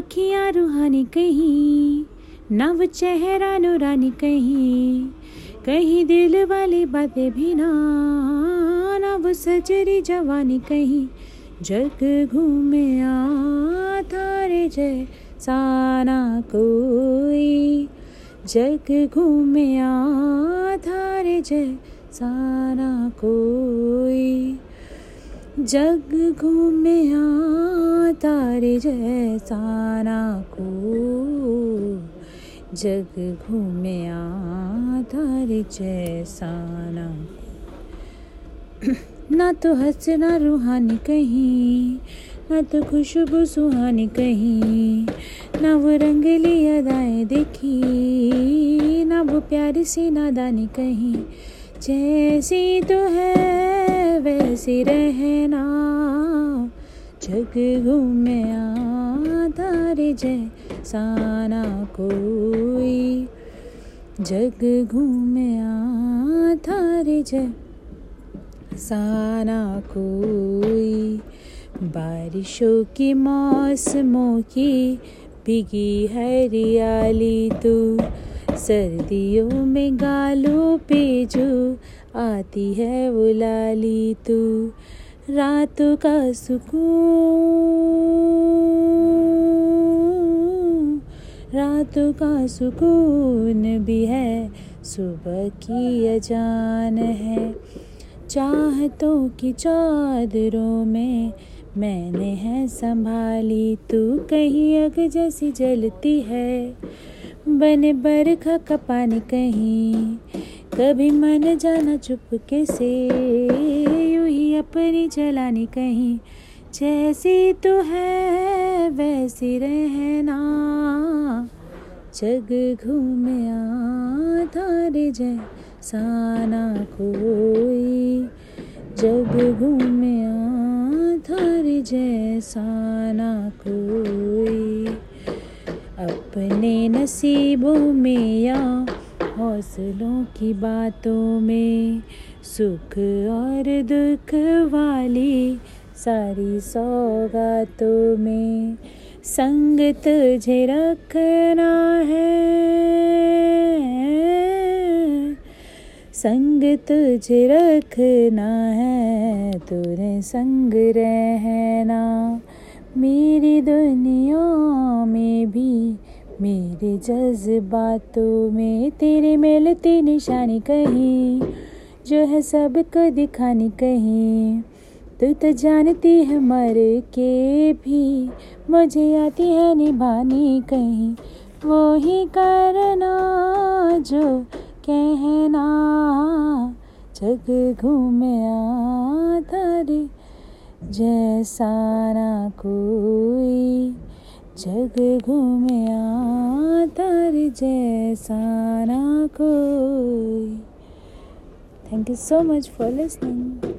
ना नव चेहरा नूरानी कहीं कहीं दिल वाली बातें भी ना ना वो सजरी जवानी कहीं, जग घूमे थारे जय साना कोई, जग घूमे थारे जय साना कोई, जग घूमे आ तारे जैसा ना को जग घूमे आ तारे जैसा ना ना तो हंसना रूहानी कहीं, ना तो खुशबू सुहानी कहीं। ना वो रंगली अदाएँ देखी, ना वो प्यारी सी नादानी कहीं। जैसी तो है, वैसी रहना। जग घूमे तारे साना कोई। जग घूमे तारे जय साना कोई। बारिशों की, मौसमों की भीगी हरियाली तू। सर्दियों में गालों पे जो आती है वो लाली तू। रातों का सुकून। रातों का सुकून भी है, सुबह की अजान है। चाहतों की चादरों में मैंने है संभाली, तू कहीं अग जैसी जलती है। बने बरखा का पानी कहीं, कभी मन जाना चुपके से। अपनी जलानी कहीं। जैसी तो है, वैसी रहना। जग घूमे थारे जय साना कोई। जग घूमे आ थारे जैसा ना कोई। अपने नसीबों में या हौसलों की बातों में सुख और दुख वाली सारी सौगातों में संग तुझे रखना है। संग तुझे रखना है, तूने संग रहना। मेरी दुनिया मेरे जज्बातों में तेरे मिलती निशानी कहीं, जो है सबको दिखानी कहीं। तू तो जानती है मर के भी, मुझे आती है निभानी कहीं। वो ही करना जो कहना, जग घूमे तारे जैसा ना कोई जग घूमे तारे जैसा ना कोई। Thank you so much for listening